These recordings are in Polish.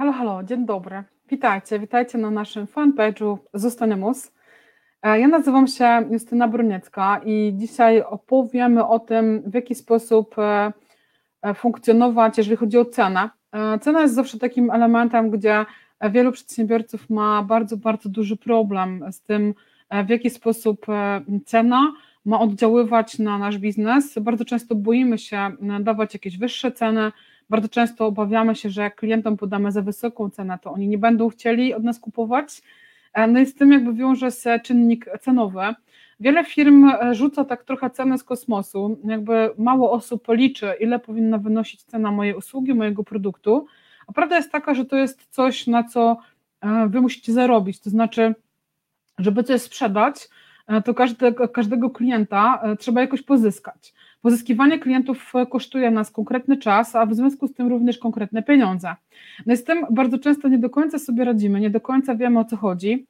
Halo, halo, dzień dobry. Witajcie, witajcie na naszym fanpage'u Zostanimus. Ja nazywam się Justyna Bruniecka i dzisiaj opowiemy o tym, w jaki sposób e, e, funkcjonować, jeżeli chodzi o cenę. E, cena jest zawsze takim elementem, gdzie wielu przedsiębiorców ma bardzo, bardzo duży problem z tym, w jaki sposób cena ma oddziaływać na nasz biznes. Bardzo często boimy się dawać jakieś wyższe ceny, bardzo często obawiamy się, że jak klientom podamy za wysoką cenę, to oni nie będą chcieli od nas kupować. E, no i z tym jakby wiąże się czynnik cenowy. Wiele firm e, rzuca tak trochę cenę z kosmosu, jakby mało osób liczy, ile powinna wynosić cena mojej usługi, mojego produktu, a prawda jest taka, że to jest coś, na co e, wy musicie zarobić, to znaczy, żeby coś sprzedać, to każdego, każdego klienta trzeba jakoś pozyskać. Pozyskiwanie klientów e, kosztuje nas konkretny czas, a w związku z tym również konkretne pieniądze. No i z tym bardzo często nie do końca sobie radzimy, nie do końca wiemy o co chodzi.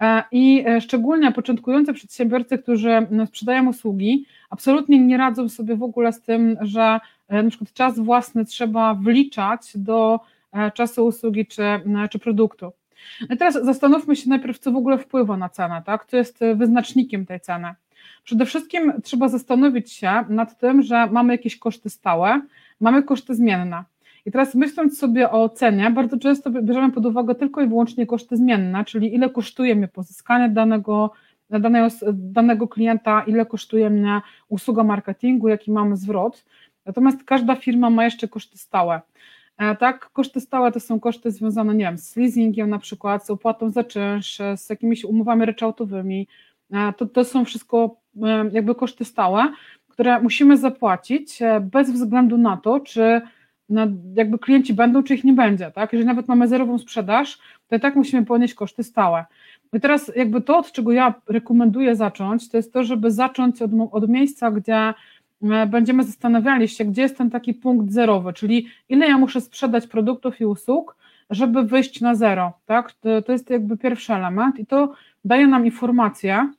E, I e, szczególnie początkujący przedsiębiorcy, którzy sprzedają usługi, absolutnie nie radzą sobie w ogóle z tym, że na przykład czas własny trzeba wliczać do czasu usługi czy, czy produktu. No i teraz zastanówmy się najpierw, co w ogóle wpływa na cenę, tak? co jest wyznacznikiem tej ceny. Przede wszystkim trzeba zastanowić się nad tym, że mamy jakieś koszty stałe, mamy koszty zmienne. I teraz myśląc sobie o cenie, bardzo często bierzemy pod uwagę tylko i wyłącznie koszty zmienne, czyli ile kosztuje mnie pozyskanie danego, danego, danego klienta, ile kosztuje mnie usługa marketingu, jaki mamy zwrot. Natomiast każda firma ma jeszcze koszty stałe. E, tak, koszty stałe to są koszty związane, nie wiem, z leasingiem na przykład, z opłatą za czynsz, z jakimiś umowami ryczałtowymi. E, to, to są wszystko E, jakby koszty stałe, które musimy zapłacić e, bez względu na to, czy jakby klienci będą, czy ich nie będzie, tak? Jeżeli nawet mamy zerową sprzedaż, to i tak musimy ponieść koszty stałe. I teraz jakby to, od czego ja rekomenduję zacząć, to jest to, żeby zacząć od, od miejsca, gdzie będziemy zastanawiali się, gdzie jest ten taki punkt zerowy, czyli ile ja muszę sprzedać produktów i usług, żeby wyjść na zero, tak? To, to jest jakby pierwszy element i to daje nam informację,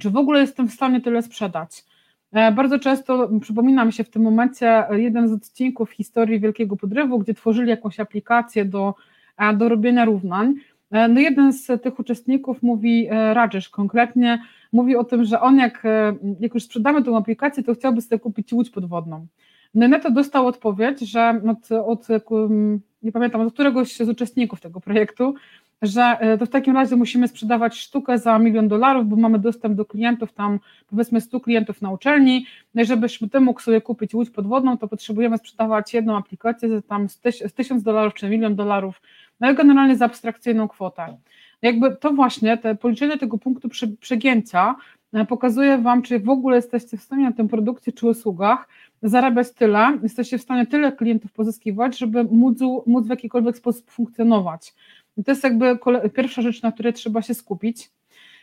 czy w ogóle jestem w stanie tyle sprzedać? E, bardzo często przypomina mi się w tym momencie jeden z odcinków historii Wielkiego Podrywu, gdzie tworzyli jakąś aplikację do, e, do robienia równań. E, no jeden z tych uczestników mówi, Rajesh konkretnie, mówi o tym, że on jak, jak już sprzedamy tą aplikację, to chciałby sobie kupić łódź podwodną. No i na to dostał odpowiedź, że od, od nie pamiętam, od któregoś z uczestników tego projektu, że e, to w takim razie musimy sprzedawać sztukę za milion dolarów, bo mamy dostęp do klientów, tam powiedzmy 100 klientów na uczelni, no i żebyśmy ty mógł sobie kupić łódź podwodną, to potrzebujemy sprzedawać jedną aplikację za tam z 1000 dolarów czy milion dolarów, no i generalnie za abstrakcyjną kwotę. Jakby to właśnie, te policzenie tego punktu przegięcia e, pokazuje Wam, czy w ogóle jesteście w stanie na tym produkcie czy usługach zarabiać tyle, jesteście w stanie tyle klientów pozyskiwać, żeby móc, móc w jakikolwiek sposób funkcjonować. I to jest jakby pierwsza rzecz, na której trzeba się skupić.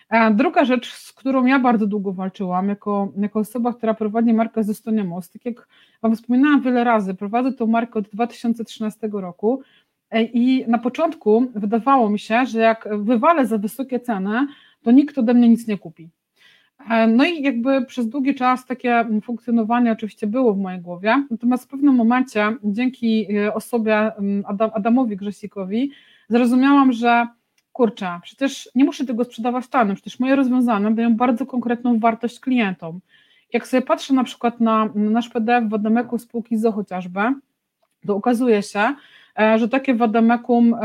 A druga rzecz, z którą ja bardzo długo walczyłam, jako, jako osoba, która prowadzi markę ze Estonia Most, tak jak Wam wspominałam wiele razy, prowadzę tą markę od 2013 roku e, i na początku wydawało mi się, że jak wywalę za wysokie ceny, to nikt ode mnie nic nie kupi. E, no i jakby przez długi czas takie funkcjonowanie oczywiście było w mojej głowie, natomiast w pewnym momencie dzięki e, osobie Adam, Adamowi Grzesikowi zrozumiałam, że kurczę, przecież nie muszę tego sprzedawać tanem, przecież moje rozwiązania dają bardzo konkretną wartość klientom. Jak sobie patrzę na przykład na nasz PDF Wademeku spółki ZO chociażby, to okazuje się, e, że takie Wademekum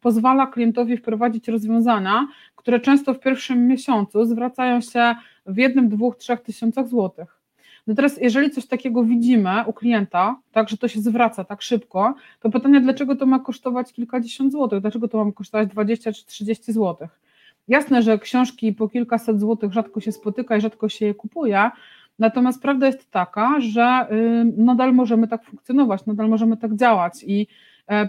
pozwala klientowi wprowadzić rozwiązania, które często w pierwszym miesiącu zwracają się w jednym, dwóch, trzech tysiącach złotych. No teraz, jeżeli coś takiego widzimy u klienta, tak, że to się zwraca tak szybko, to pytanie, dlaczego to ma kosztować kilkadziesiąt złotych, dlaczego to ma kosztować 20 czy 30 złotych? Jasne, że książki po kilkaset złotych rzadko się spotyka i rzadko się je kupuje, natomiast prawda jest taka, że nadal możemy tak funkcjonować, nadal możemy tak działać i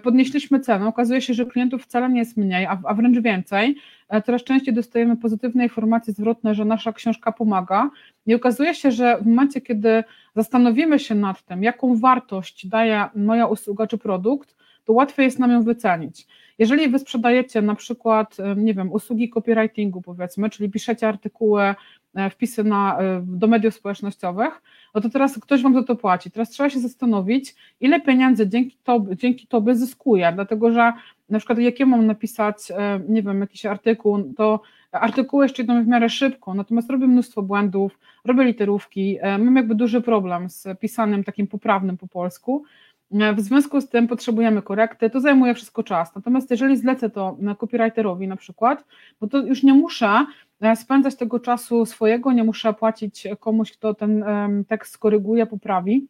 podnieśliśmy cenę, okazuje się, że klientów wcale nie jest mniej, a, a wręcz więcej. E, coraz częściej dostajemy pozytywne informacje zwrotne, że nasza książka pomaga i okazuje się, że w momencie, kiedy zastanowimy się nad tym, jaką wartość daje moja usługa czy produkt, to łatwiej jest nam ją wycenić. Jeżeli wy sprzedajecie na przykład, nie wiem, usługi copywritingu powiedzmy, czyli piszecie artykuły, e, wpisy na, e, do mediów społecznościowych, no to teraz ktoś wam za to płaci. Teraz trzeba się zastanowić, ile pieniędzy dzięki tobie, dzięki tobie zyskuję, dlatego że na przykład jak ja mam napisać, e, nie wiem, jakiś artykuł, to artykuły jeszcze idą w miarę szybko, natomiast robię mnóstwo błędów, robię literówki, mam jakby duży problem z pisanym takim poprawnym po polsku, w związku z tym potrzebujemy korekty, to zajmuje wszystko czas. Natomiast jeżeli zlecę to copywriterowi na przykład, no to już nie muszę e, spędzać tego czasu swojego, nie muszę płacić komuś, kto ten tekst skoryguje, poprawi.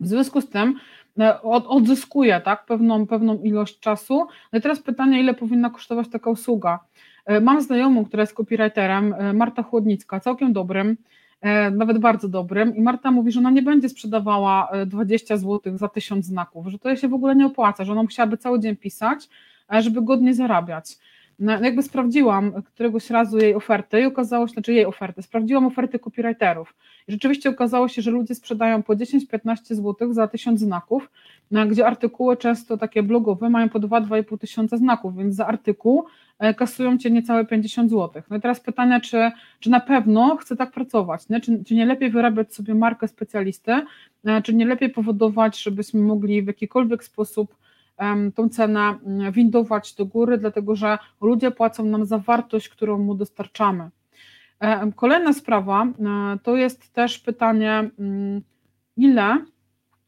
W związku z tym e, odzyskuję tak, pewną, pewną ilość czasu. No i teraz pytanie, ile powinna kosztować taka usługa? E, mam znajomą, która jest copywriterem, Marta Chłodnicka, całkiem dobrym, E, nawet bardzo dobrym. I Marta mówi, że ona nie będzie sprzedawała 20 e, zł za 1000 znaków, że to się w ogóle nie opłaca, że ona musiałaby cały dzień pisać, żeby godnie zarabiać. No, jakby sprawdziłam któregoś razu jej oferty i okazało się, znaczy jej oferty, sprawdziłam oferty copywriterów i rzeczywiście okazało się, że ludzie sprzedają po 10-15 zł za 1000 znaków, no, gdzie artykuły często takie blogowe mają po 2-2,5 tysiąca znaków, więc za artykuł e, kasują Cię niecałe 50 zł. No i teraz pytanie, czy, czy na pewno chcę tak pracować, nie? Czy, czy nie lepiej wyrabiać sobie markę specjalisty, e, czy nie lepiej powodować, żebyśmy mogli w jakikolwiek sposób tą cenę mm, windować do góry, dlatego że ludzie płacą nam za wartość, którą mu dostarczamy. Kolejna sprawa e, to jest też pytanie, mm, ile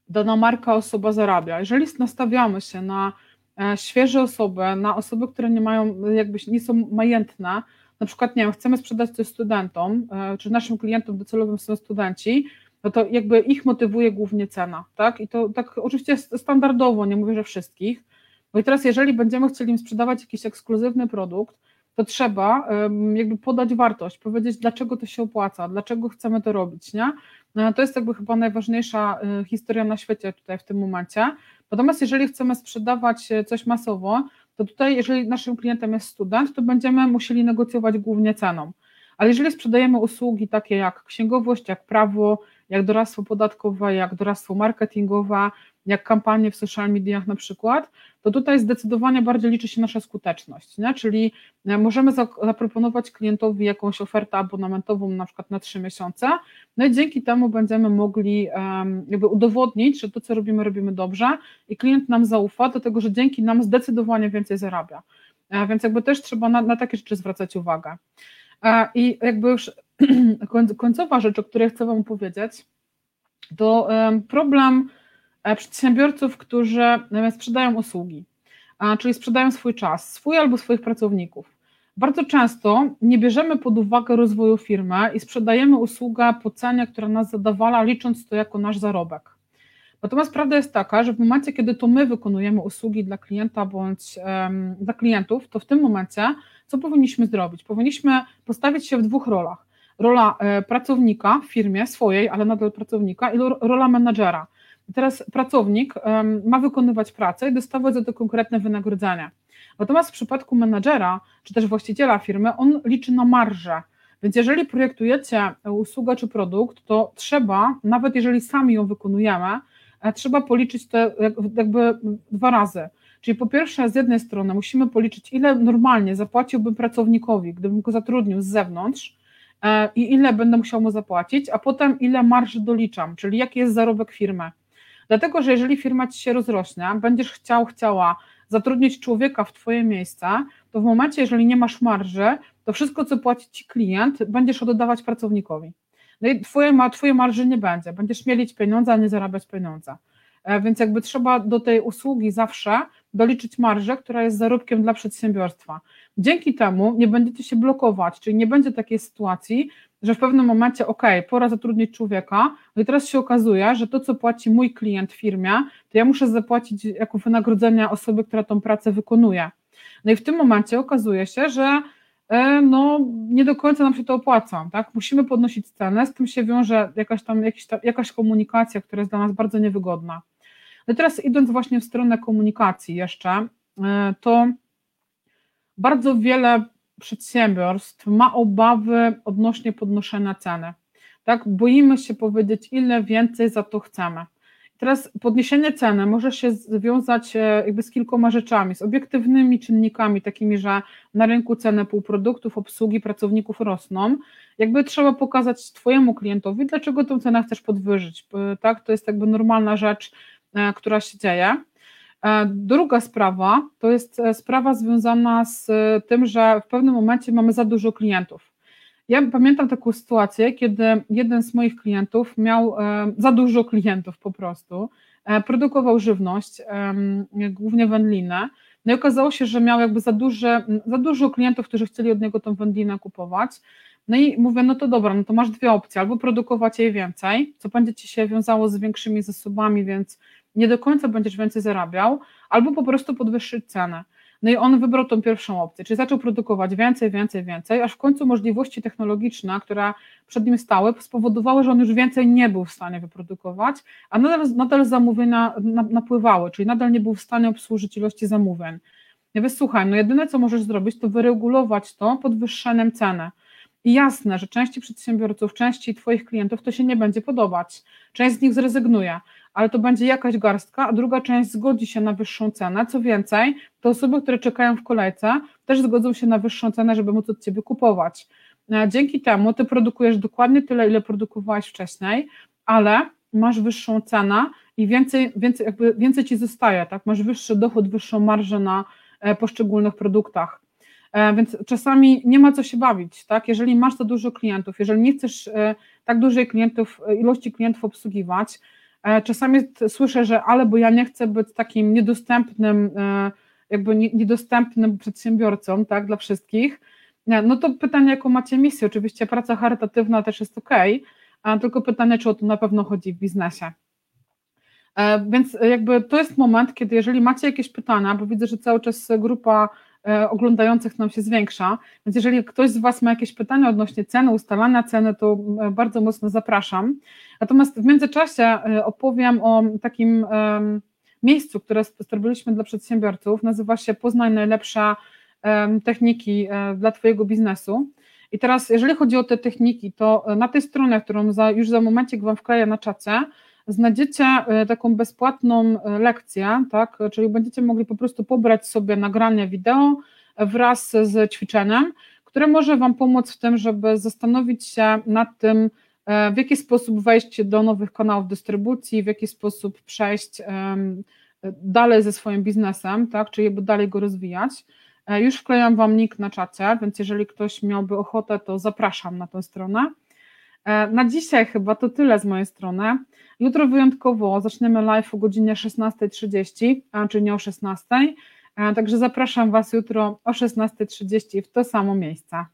dana marka osoba zarabia. Jeżeli nastawiamy się na e, świeże osoby, na osoby, które nie mają, jakby nie są majętne, na przykład, nie wiem, chcemy sprzedać coś studentom, e, czy naszym klientom docelowym są studenci, no to jakby ich motywuje głównie cena, tak? I to tak oczywiście standardowo, nie mówię, że wszystkich. No i teraz, jeżeli będziemy chcieli im sprzedawać jakiś ekskluzywny produkt, to trzeba jakby podać wartość, powiedzieć, dlaczego to się opłaca, dlaczego chcemy to robić, nie? No, to jest jakby chyba najważniejsza y, historia na świecie tutaj w tym momencie. Natomiast jeżeli chcemy sprzedawać e, coś masowo, to tutaj, jeżeli naszym klientem jest student, to będziemy musieli negocjować głównie ceną. Ale jeżeli sprzedajemy usługi takie jak księgowość, jak prawo, jak doradztwo podatkowe, jak doradztwo marketingowe, jak kampanie w social mediach na przykład, to tutaj zdecydowanie bardziej liczy się nasza skuteczność, nie? czyli e, możemy zaproponować klientowi jakąś ofertę abonamentową na przykład na trzy miesiące, no i dzięki temu będziemy mogli jakby udowodnić, że to, co robimy, robimy dobrze i klient nam zaufa, dlatego że dzięki nam zdecydowanie więcej zarabia. E, więc jakby też trzeba na, na takie rzeczy zwracać uwagę. E, I jakby już końcowa rzecz, o której chcę Wam powiedzieć, to problem E, przedsiębiorców, którzy sprzedają usługi, czyli sprzedają swój czas, swój albo swoich pracowników. Bardzo często nie bierzemy pod uwagę rozwoju firmy i sprzedajemy usługę po cenie, która nas zadawala, licząc to jako nasz zarobek. Natomiast prawda jest taka, że w momencie, kiedy to my wykonujemy usługi dla klienta bądź um, dla klientów, to w tym momencie co powinniśmy zrobić? Powinniśmy postawić się w dwóch rolach. Rola e, pracownika w firmie swojej, ale nadal pracownika i rola menadżera. Teraz pracownik ma wykonywać pracę i dostawać za to konkretne wynagrodzenie. Natomiast w przypadku menadżera, czy też właściciela firmy, on liczy na marżę. Więc jeżeli projektujecie usługę czy produkt, to trzeba, nawet jeżeli sami ją wykonujemy, e, trzeba policzyć to jakby dwa razy. Czyli po pierwsze, z jednej strony musimy policzyć, ile normalnie zapłaciłbym pracownikowi, gdybym go zatrudnił z zewnątrz i ile będę musiał mu zapłacić, a potem ile marży doliczam, czyli jaki jest zarobek firmy. Dlatego, że jeżeli firma ci się rozrośnie, będziesz chciał, chciała zatrudnić człowieka w twoje miejsce, to w momencie, jeżeli nie masz marży, to wszystko, co płaci ci klient, będziesz oddawać pracownikowi. No i twoje, twoje marży nie będzie. Będziesz mielić pieniądze, a nie zarabiać pieniądze. E, więc jakby trzeba do tej usługi zawsze doliczyć marżę, która jest zarobkiem dla przedsiębiorstwa. Dzięki temu nie będziecie się blokować, czyli nie będzie takiej sytuacji, że w pewnym momencie, ok, pora zatrudnić człowieka, no i teraz się okazuje, że to, co płaci mój klient firmie, to ja muszę zapłacić jako wynagrodzenie osoby, która tą pracę wykonuje. No i w tym momencie okazuje się, że e, no, nie do końca nam się to opłaca, tak? Musimy podnosić cenę, z tym się wiąże jakaś tam, jakaś, tam, jakaś komunikacja, która jest dla nas bardzo niewygodna. No teraz idąc właśnie w stronę komunikacji jeszcze, e, to bardzo wiele przedsiębiorstw ma obawy odnośnie podnoszenia ceny. Tak? Boimy się powiedzieć, ile więcej za to chcemy. Teraz podniesienie ceny może się związać jakby z kilkoma rzeczami, z obiektywnymi czynnikami, takimi, że na rynku ceny półproduktów, obsługi, pracowników rosną. Jakby trzeba pokazać Twojemu klientowi, dlaczego tę cenę chcesz podwyżyć. Tak? To jest jakby normalna rzecz, która się dzieje. E, druga sprawa to jest e, sprawa związana z e, tym, że w pewnym momencie mamy za dużo klientów. Ja pamiętam taką sytuację, kiedy jeden z moich klientów miał za dużo klientów po prostu, produkował żywność, głównie wędlinę, no i okazało się, że miał jakby za, duże, za dużo klientów, którzy chcieli od niego tą wędlinę kupować. No i mówię, no to dobra, no to masz dwie opcje, albo produkować jej więcej, co będzie ci się wiązało z większymi zasobami, więc nie do końca będziesz więcej zarabiał, albo po prostu podwyższyć cenę. No i on wybrał tą pierwszą opcję, czyli zaczął produkować więcej, więcej, więcej, aż w końcu możliwości technologiczne, które przed nim stały, spowodowały, że on już więcej nie był w stanie wyprodukować, a nadal, nadal zamówienia napływały, czyli nadal nie był w stanie obsłużyć ilości zamówień. Ja wiesz, słuchaj, no jedyne co możesz zrobić, to wyregulować to podwyższeniem ceny. Jasne, że części przedsiębiorców, części Twoich klientów to się nie będzie podobać. Część z nich zrezygnuje, ale to będzie jakaś garstka, a druga część zgodzi się na wyższą cenę. Co więcej, te osoby, które czekają w kolejce, też zgodzą się na wyższą cenę, żeby móc od ciebie kupować. E, dzięki temu ty produkujesz dokładnie tyle, ile produkowałeś wcześniej, ale masz wyższą cenę i więcej, więcej, jakby więcej ci zostaje, tak? Masz wyższy dochód, wyższą marżę na e, poszczególnych produktach. E, więc czasami nie ma co się bawić, tak? Jeżeli masz za dużo klientów, jeżeli nie chcesz tak dużej klientów, ilości klientów obsługiwać, E, czasami słyszę, że ale bo ja nie chcę być takim niedostępnym, e, jakby niedostępnym przedsiębiorcą, tak, dla wszystkich. No to pytanie, jaką macie misję? Oczywiście praca charytatywna też jest ok, tylko pytanie, czy o to na pewno chodzi w biznesie. E, więc jakby to jest moment, kiedy jeżeli macie jakieś pytania, bo widzę, że cały czas grupa E, oglądających nam się zwiększa. Więc jeżeli ktoś z Was ma jakieś pytania odnośnie ceny, ustalania ceny, to e, bardzo mocno zapraszam. Natomiast w międzyczasie e, opowiem o takim miejscu, które zrobiliśmy dla przedsiębiorców. Nazywa się Poznaj najlepsze techniki dla Twojego biznesu. I teraz, jeżeli chodzi o te techniki, to na tej stronie, którą za, już za momencik Wam wkleję na czacie, znajdziecie e, taką bezpłatną e, lekcję, tak, czyli będziecie mogli po prostu pobrać sobie nagranie wideo wraz z ćwiczeniem, które może Wam pomóc w tym, żeby zastanowić się nad tym, e, w jaki sposób wejść do nowych kanałów dystrybucji, w jaki sposób przejść dalej ze swoim biznesem, tak, czyli dalej go rozwijać. Już wklejam Wam link na czacie, więc jeżeli ktoś miałby ochotę, to zapraszam na tę stronę. E, na dzisiaj chyba to tyle z mojej strony. Jutro wyjątkowo zaczniemy live o godzinie 16.30, czyli nie o 16.00. E, także zapraszam Was jutro o 16.30 w to samo miejsce.